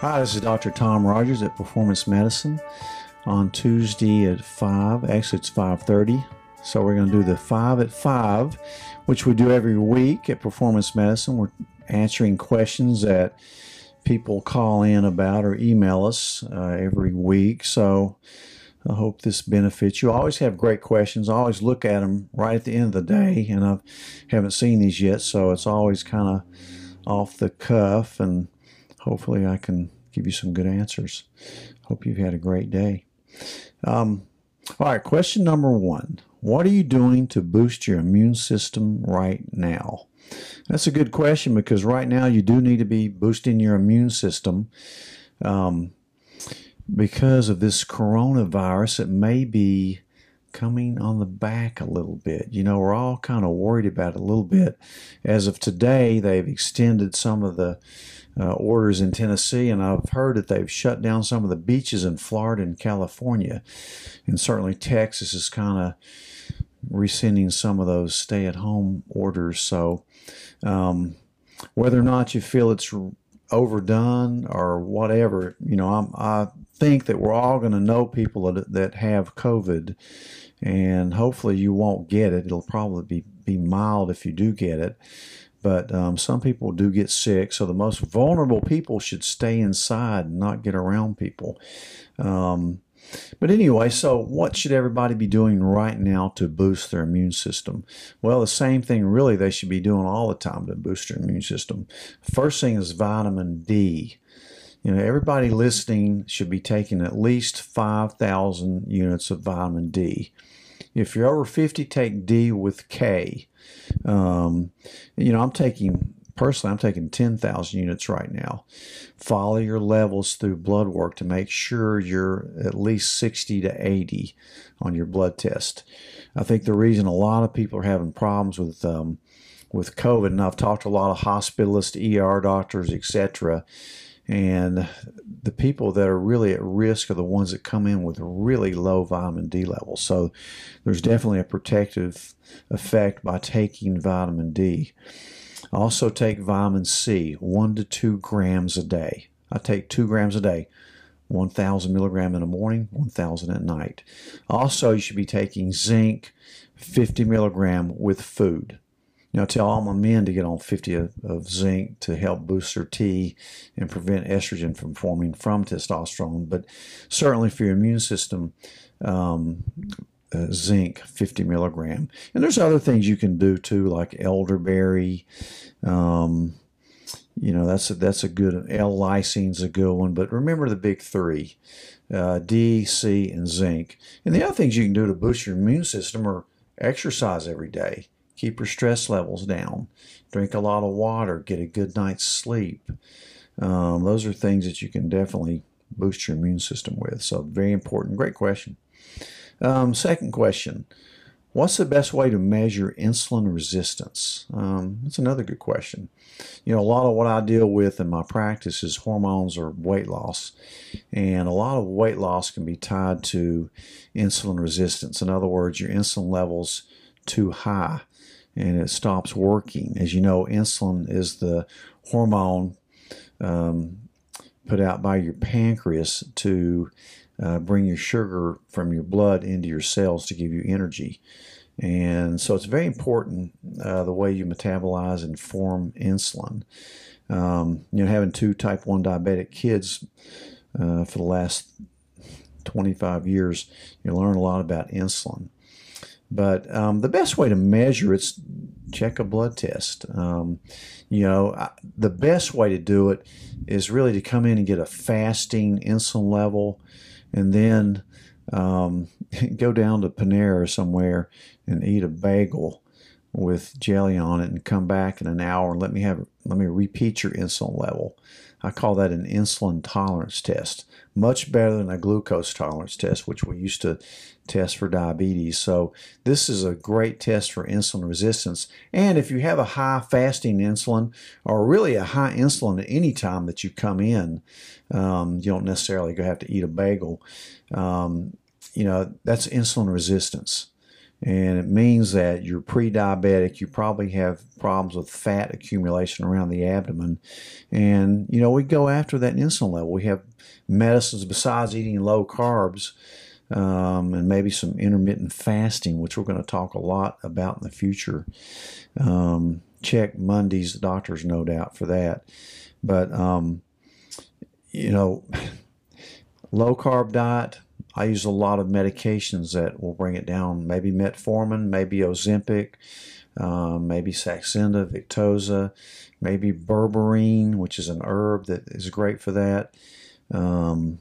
Hi, this is Dr. Tom Rogers at Performance Medicine on Tuesday at 5. Actually, it's 5.30. So we're going to do the 5 at 5, which we do every week at Performance Medicine. We're answering questions that people call in about or email us uh, every week. So I hope this benefits you. I always have great questions. I always look at them right at the end of the day, and I haven't seen these yet, so it's always kind of off the cuff, and hopefully I can give you some good answers. Hope you've had a great day. Um, all right, question number one What are you doing to boost your immune system right now? That's a good question because right now you do need to be boosting your immune system. Um, because of this coronavirus, it may be coming on the back a little bit. You know, we're all kind of worried about it a little bit. As of today, they've extended some of the uh, orders in Tennessee, and I've heard that they've shut down some of the beaches in Florida and California. And certainly Texas is kind of rescinding some of those stay at home orders. So, um, whether or not you feel it's overdone or whatever, you know, I'm, i think that we're all going to know people that, that have COVID, and hopefully you won't get it. It'll probably be, be mild if you do get it. But um, some people do get sick, so the most vulnerable people should stay inside and not get around people. Um, but anyway, so what should everybody be doing right now to boost their immune system? Well, the same thing really they should be doing all the time to boost their immune system. First thing is vitamin D. You know, everybody listening should be taking at least 5,000 units of vitamin D. If you're over 50, take D with K. Um, you know, I'm taking personally, I'm taking 10,000 units right now. Follow your levels through blood work to make sure you're at least 60 to 80 on your blood test. I think the reason a lot of people are having problems with um, with COVID, and I've talked to a lot of hospitalists, ER doctors, etc., and the people that are really at risk are the ones that come in with really low vitamin D levels. So there's definitely a protective effect by taking vitamin D. Also, take vitamin C, one to two grams a day. I take two grams a day, 1,000 milligram in the morning, 1,000 at night. Also, you should be taking zinc, 50 milligram with food. You know, tell all my men to get on 50 of, of, zinc to help boost their T and prevent estrogen from forming from testosterone. But certainly for your immune system, um, uh, zinc 50 milligram. And there's other things you can do too, like elderberry. Um, you know, that's a, that's a good, L-lysine a good one. But remember the big three, uh, D, C, and zinc. And the other things you can do to boost your immune system are exercise every day. Keep your stress levels down. Drink a lot of water. Get a good night's sleep. Um, those are things that you can definitely boost your immune system with. So, very important. Great question. Um, second question What's the best way to measure insulin resistance? Um, that's another good question. You know, a lot of what I deal with in my practice is hormones or weight loss, and a lot of weight loss can be tied to insulin resistance. In other words, your insulin levels too high and it stops working. As you know, insulin is the hormone um, put out by your pancreas to uh, bring your sugar from your blood into your cells to give you energy. And so it's very important uh, the way you metabolize and form insulin. Um, you know, having two type 1 diabetic kids uh, for the last 25 years, you learn a lot about insulin. But um, the best way to measure it's check a blood test. Um, you know, the best way to do it is really to come in and get a fasting insulin level and then um, go down to Panera somewhere and eat a bagel with jelly on it and come back in an hour and let me have let me repeat your insulin level. I call that an insulin tolerance test. Much better than a glucose tolerance test, which we used to test for diabetes. So this is a great test for insulin resistance. And if you have a high fasting insulin or really a high insulin at any time that you come in, um, you don't necessarily have to eat a bagel. Um, you know, that's insulin resistance. And it means that you're pre-diabetic. You probably have problems with fat accumulation around the abdomen, and you know we go after that insulin level. We have medicines besides eating low carbs. Um, and maybe some intermittent fasting, which we're going to talk a lot about in the future. Um, check Monday's doctor's note out for that. But, um, you know, low carb diet, I use a lot of medications that will bring it down. Maybe metformin, maybe Ozempic, um, maybe Saxenda, Victoza, maybe berberine, which is an herb that is great for that. Um,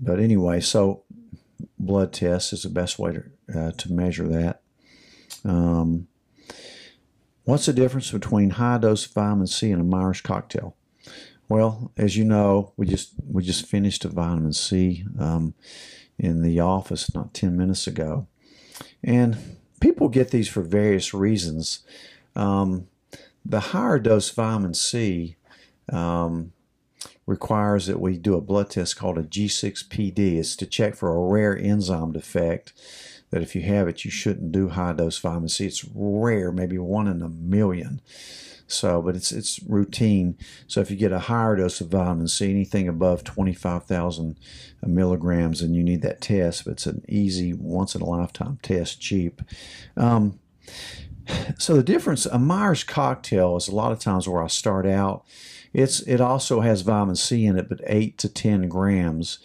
but anyway, so blood test is the best way to, uh, to measure that. Um, what's the difference between high dose vitamin C and a Myers cocktail? Well, as you know, we just we just finished a vitamin C um, in the office not ten minutes ago, and people get these for various reasons. Um, the higher dose vitamin C um, requires that we do a blood test called a G6PD. It's to check for a rare enzyme defect. That if you have it, you shouldn't do high dose vitamin C. It's rare, maybe one in a million. So, but it's it's routine. So if you get a higher dose of vitamin C, anything above 25,000 milligrams, and you need that test. But it's an easy, once in a lifetime test, cheap. Um, so the difference, a Myers cocktail is a lot of times where I start out. It's it also has vitamin C in it, but eight to ten grams.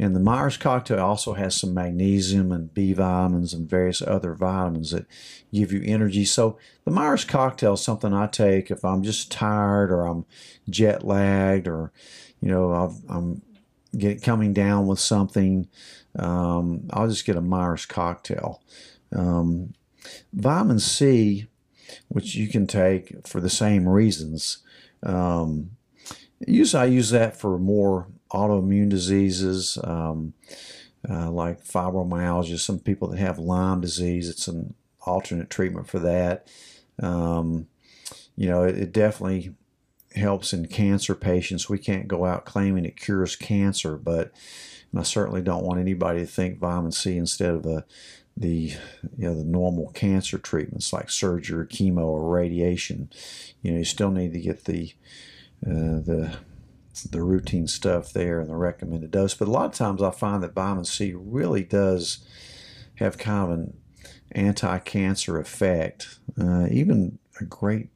And the Myers cocktail also has some magnesium and B vitamins and various other vitamins that give you energy. So the Myers cocktail is something I take if I'm just tired or I'm jet lagged or, you know, i am get coming down with something. Um, I'll just get a Myers cocktail. Um, vitamin C, which you can take for the same reasons. Um, usually I use that for more autoimmune diseases um, uh, like fibromyalgia. Some people that have Lyme disease, it's an alternate treatment for that. Um, you know, it, it, definitely helps in cancer patients. We can't go out claiming it cures cancer, but I certainly don't want anybody to think vitamin C instead of a the you know the normal cancer treatments like surgery, chemo, or radiation. You know, you still need to get the uh, the the routine stuff there and the recommended dose. But a lot of times I find that vitamin C really does have kind of an anti-cancer effect. Uh, even a great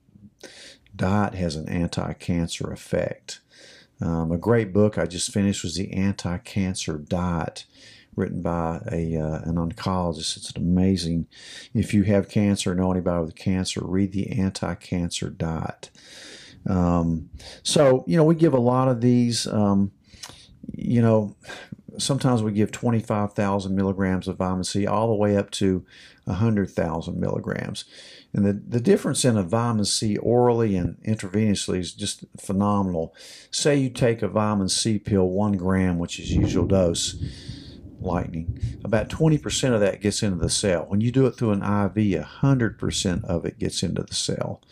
diet has an anti-cancer effect. Um, a great book I just finished was the Anti-Cancer Diet, written by a uh, an oncologist. It's amazing. If you have cancer or know anybody with cancer, read the Anti-Cancer Diet. Um, so, you know, we give a lot of these, um, you know, sometimes we give 25,000 milligrams of vitamin C all the way up to 100,000 milligrams. And the, the difference in a vitamin C orally and intravenously is just phenomenal. Say you take a vitamin C pill, one gram, which is usual dose, lightning, about 20% of that gets into the cell. When you do it through an IV, 100% of it gets into the cell.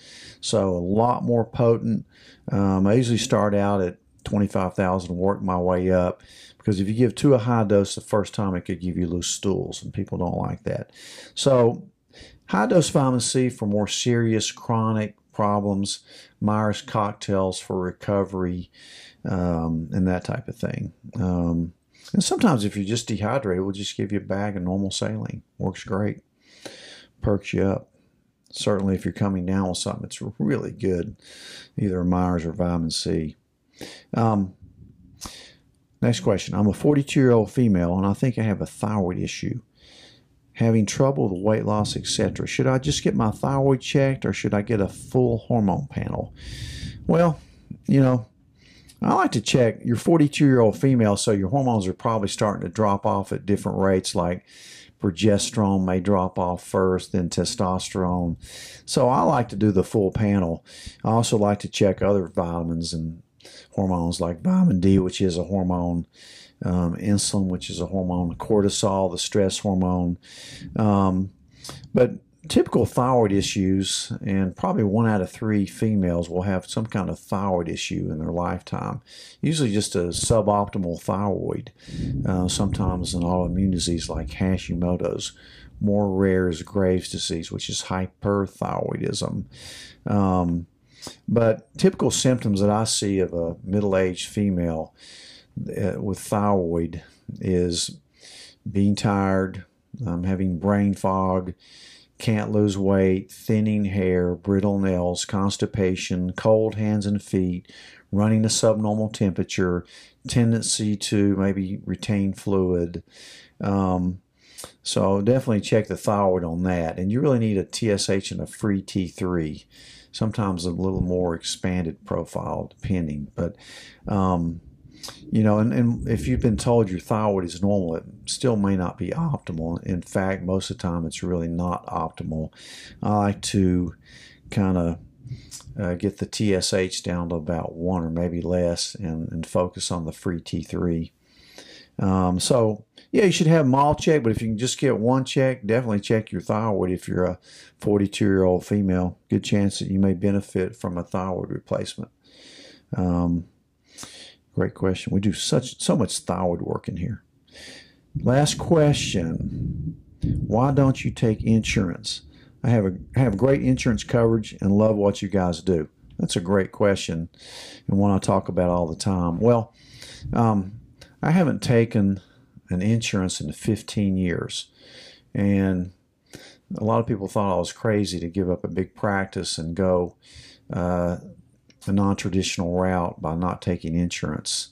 So a lot more potent. Um, I usually start out at 25,000 and work my way up because if you give too a high dose the first time, it could give you loose stools, and people don't like that. So high dose vitamin C for more serious chronic problems, Myers cocktails for recovery, um, and that type of thing. Um, and sometimes if you're just dehydrated, we'll just give you a bag of normal saline. Works great. Perks you up. Certainly if you're coming down with something, it's really good. Either Myers or vitamin C. Um, next question. I'm a 42 year old female and I think I have a thyroid issue. Having trouble with weight loss, etc. Should I just get my thyroid checked or should I get a full hormone panel? Well, you know, I like to check. You're 42 year old female, so your hormones are probably starting to drop off at different rates, like progesterone may drop off first, then testosterone. So I like to do the full panel. I also like to check other vitamins and hormones like vitamin D, which is a hormone, um, insulin, which is a hormone, cortisol, the stress hormone. Um, but typical thyroid issues, and probably one out of three females will have some kind of thyroid issue in their lifetime. Usually, just a suboptimal thyroid. Uh, sometimes an autoimmune disease like Hashimoto's. More rare is Graves' disease, which is hyperthyroidism. Um, but typical symptoms that I see of a middle-aged female uh, with thyroid is being tired, um, having brain fog, can't lose weight, thinning hair, brittle nails, constipation, cold hands and feet, running a subnormal temperature, tendency to maybe retain fluid. Um, so definitely check the thyroid on that. And you really need a TSH and a free T3. Sometimes a little more expanded profile, depending. But um, you know, and, and if you've been told your thyroid is normal, it still may not be optimal. In fact, most of the time, it's really not optimal. I like to kind of uh, get the TSH down to about one or maybe less and, and focus on the free T3. Um, so, yeah, you should have them all checked, but if you can just get one check, definitely check your thyroid if you're a 42 year old female. Good chance that you may benefit from a thyroid replacement. Um, Great question. We do such so much thyroid work in here. Last question. Why don't you take insurance? I have a have great insurance coverage and love what you guys do. That's a great question and one I talk about all the time. Well, um, I haven't taken an insurance in 15 years, and a lot of people thought I was crazy to give up a big practice and go uh, a non-traditional route by not taking insurance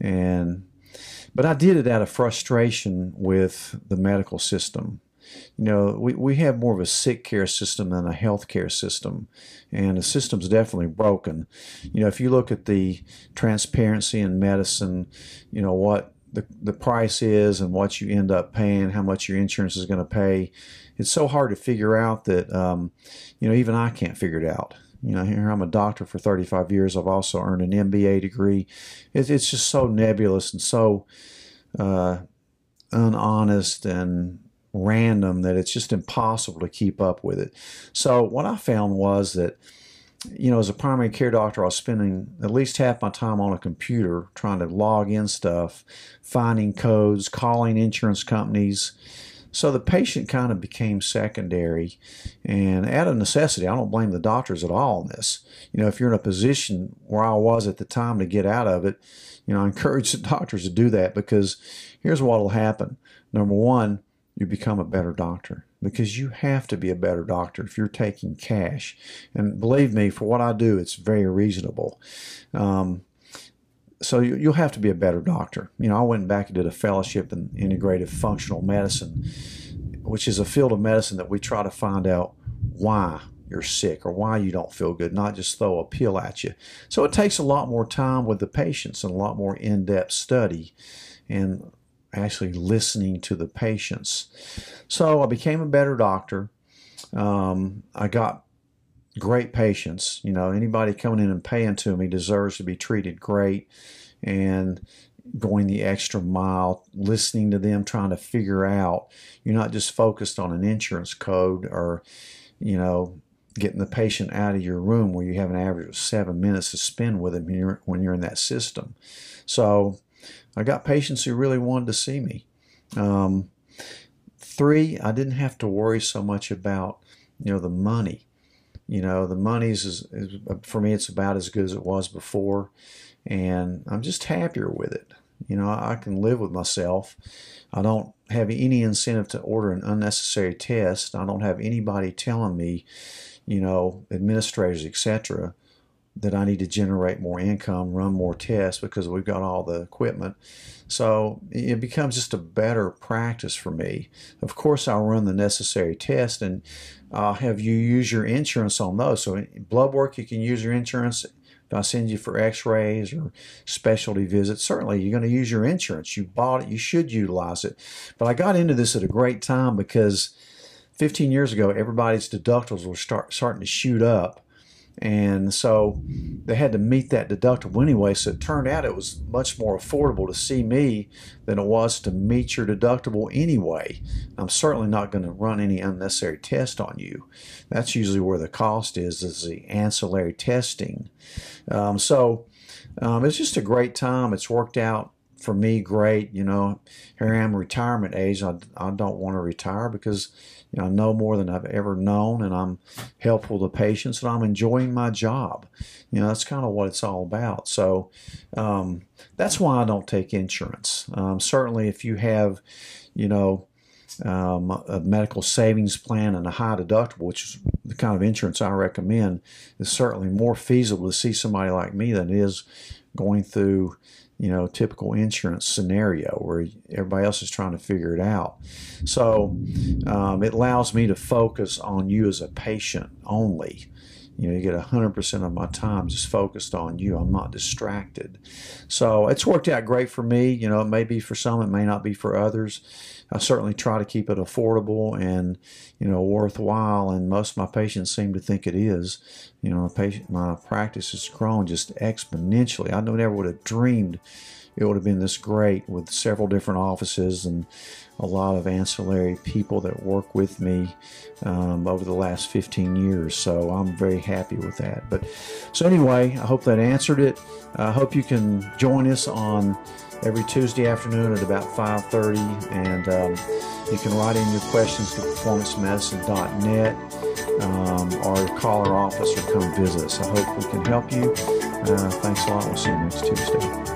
and but I did it out of frustration with the medical system. You know, we, we have more of a sick care system than a health care system, and the system's definitely broken. You know, if you look at the transparency in medicine, you know, what the, the price is and what you end up paying, how much your insurance is going to pay, it's so hard to figure out that, um, you know, even I can't figure it out. You know, here I'm a doctor for 35 years. I've also earned an MBA degree. It's, it's just so nebulous and so uh, unhonest and random that it's just impossible to keep up with it. So what I found was that, you know, as a primary care doctor, I was spending at least half my time on a computer trying to log in stuff, finding codes, calling insurance companies so the patient kind of became secondary, and out of necessity, I don't blame the doctors at all in this. You know, if you're in a position where I was at the time to get out of it, you know, I encourage the doctors to do that because here's what will happen. Number one, you become a better doctor because you have to be a better doctor if you're taking cash. And believe me, for what I do, it's very reasonable. Um, so you, will have to be a better doctor. You know, I went back and did a fellowship in integrative functional medicine, which is a field of medicine that we try to find out why you're sick or why you don't feel good, not just throw a pill at you. So it takes a lot more time with the patients and a lot more in-depth study and actually listening to the patients. So I became a better doctor. Um, I got great patients. You know, anybody coming in and paying to me deserves to be treated great and going the extra mile, listening to them, trying to figure out. You're not just focused on an insurance code or, you know, getting the patient out of your room where you have an average of seven minutes to spend with them when you're, when you're in that system. So I got patients who really wanted to see me. Um, three, I didn't have to worry so much about, you know, the money. You know, the money's is, is, uh, for me, it's about as good as it was before, and I'm just happier with it. You know, I can live with myself. I don't have any incentive to order an unnecessary test. I don't have anybody telling me, you know, administrators, etc., that I need to generate more income, run more tests because we've got all the equipment. So it becomes just a better practice for me. Of course, I'll run the necessary test and I'll have you use your insurance on those. So blood work, you can use your insurance. If I send you for x-rays or specialty visits, certainly you're going to use your insurance. You bought it, you should utilize it. But I got into this at a great time because 15 years ago, everybody's deductibles were start, starting to shoot up And so they had to meet that deductible anyway. So it turned out it was much more affordable to see me than it was to meet your deductible anyway. I'm certainly not going to run any unnecessary test on you. That's usually where the cost is, is the ancillary testing. Um, so um, it's just a great time. It's worked out for me great. You know, here I am retirement age. I, I don't want to retire because you know, I know more than I've ever known, and I'm helpful to patients, and I'm enjoying my job. You know, that's kind of what it's all about. So um, that's why I don't take insurance. Um, certainly, if you have, you know, um, a medical savings plan and a high deductible, which is the kind of insurance I recommend, is certainly more feasible to see somebody like me than it is going through you know, typical insurance scenario where everybody else is trying to figure it out. So um, it allows me to focus on you as a patient only. You know, you get 100% of my time just focused on you. I'm not distracted. So it's worked out great for me. You know, it may be for some, it may not be for others. I certainly try to keep it affordable and, you know, worthwhile. And most of my patients seem to think it is. You know, my, patient, my practice has grown just exponentially. I never would have dreamed it would have been this great with several different offices and a lot of ancillary people that work with me um, over the last 15 years. So I'm very happy with that. But so anyway, I hope that answered it. I hope you can join us on every Tuesday afternoon at about 5:30, and um, you can write in your questions to performancemedicine.net um, or call our office or come visit us. I hope we can help you. Uh, thanks a lot. We'll see you next Tuesday.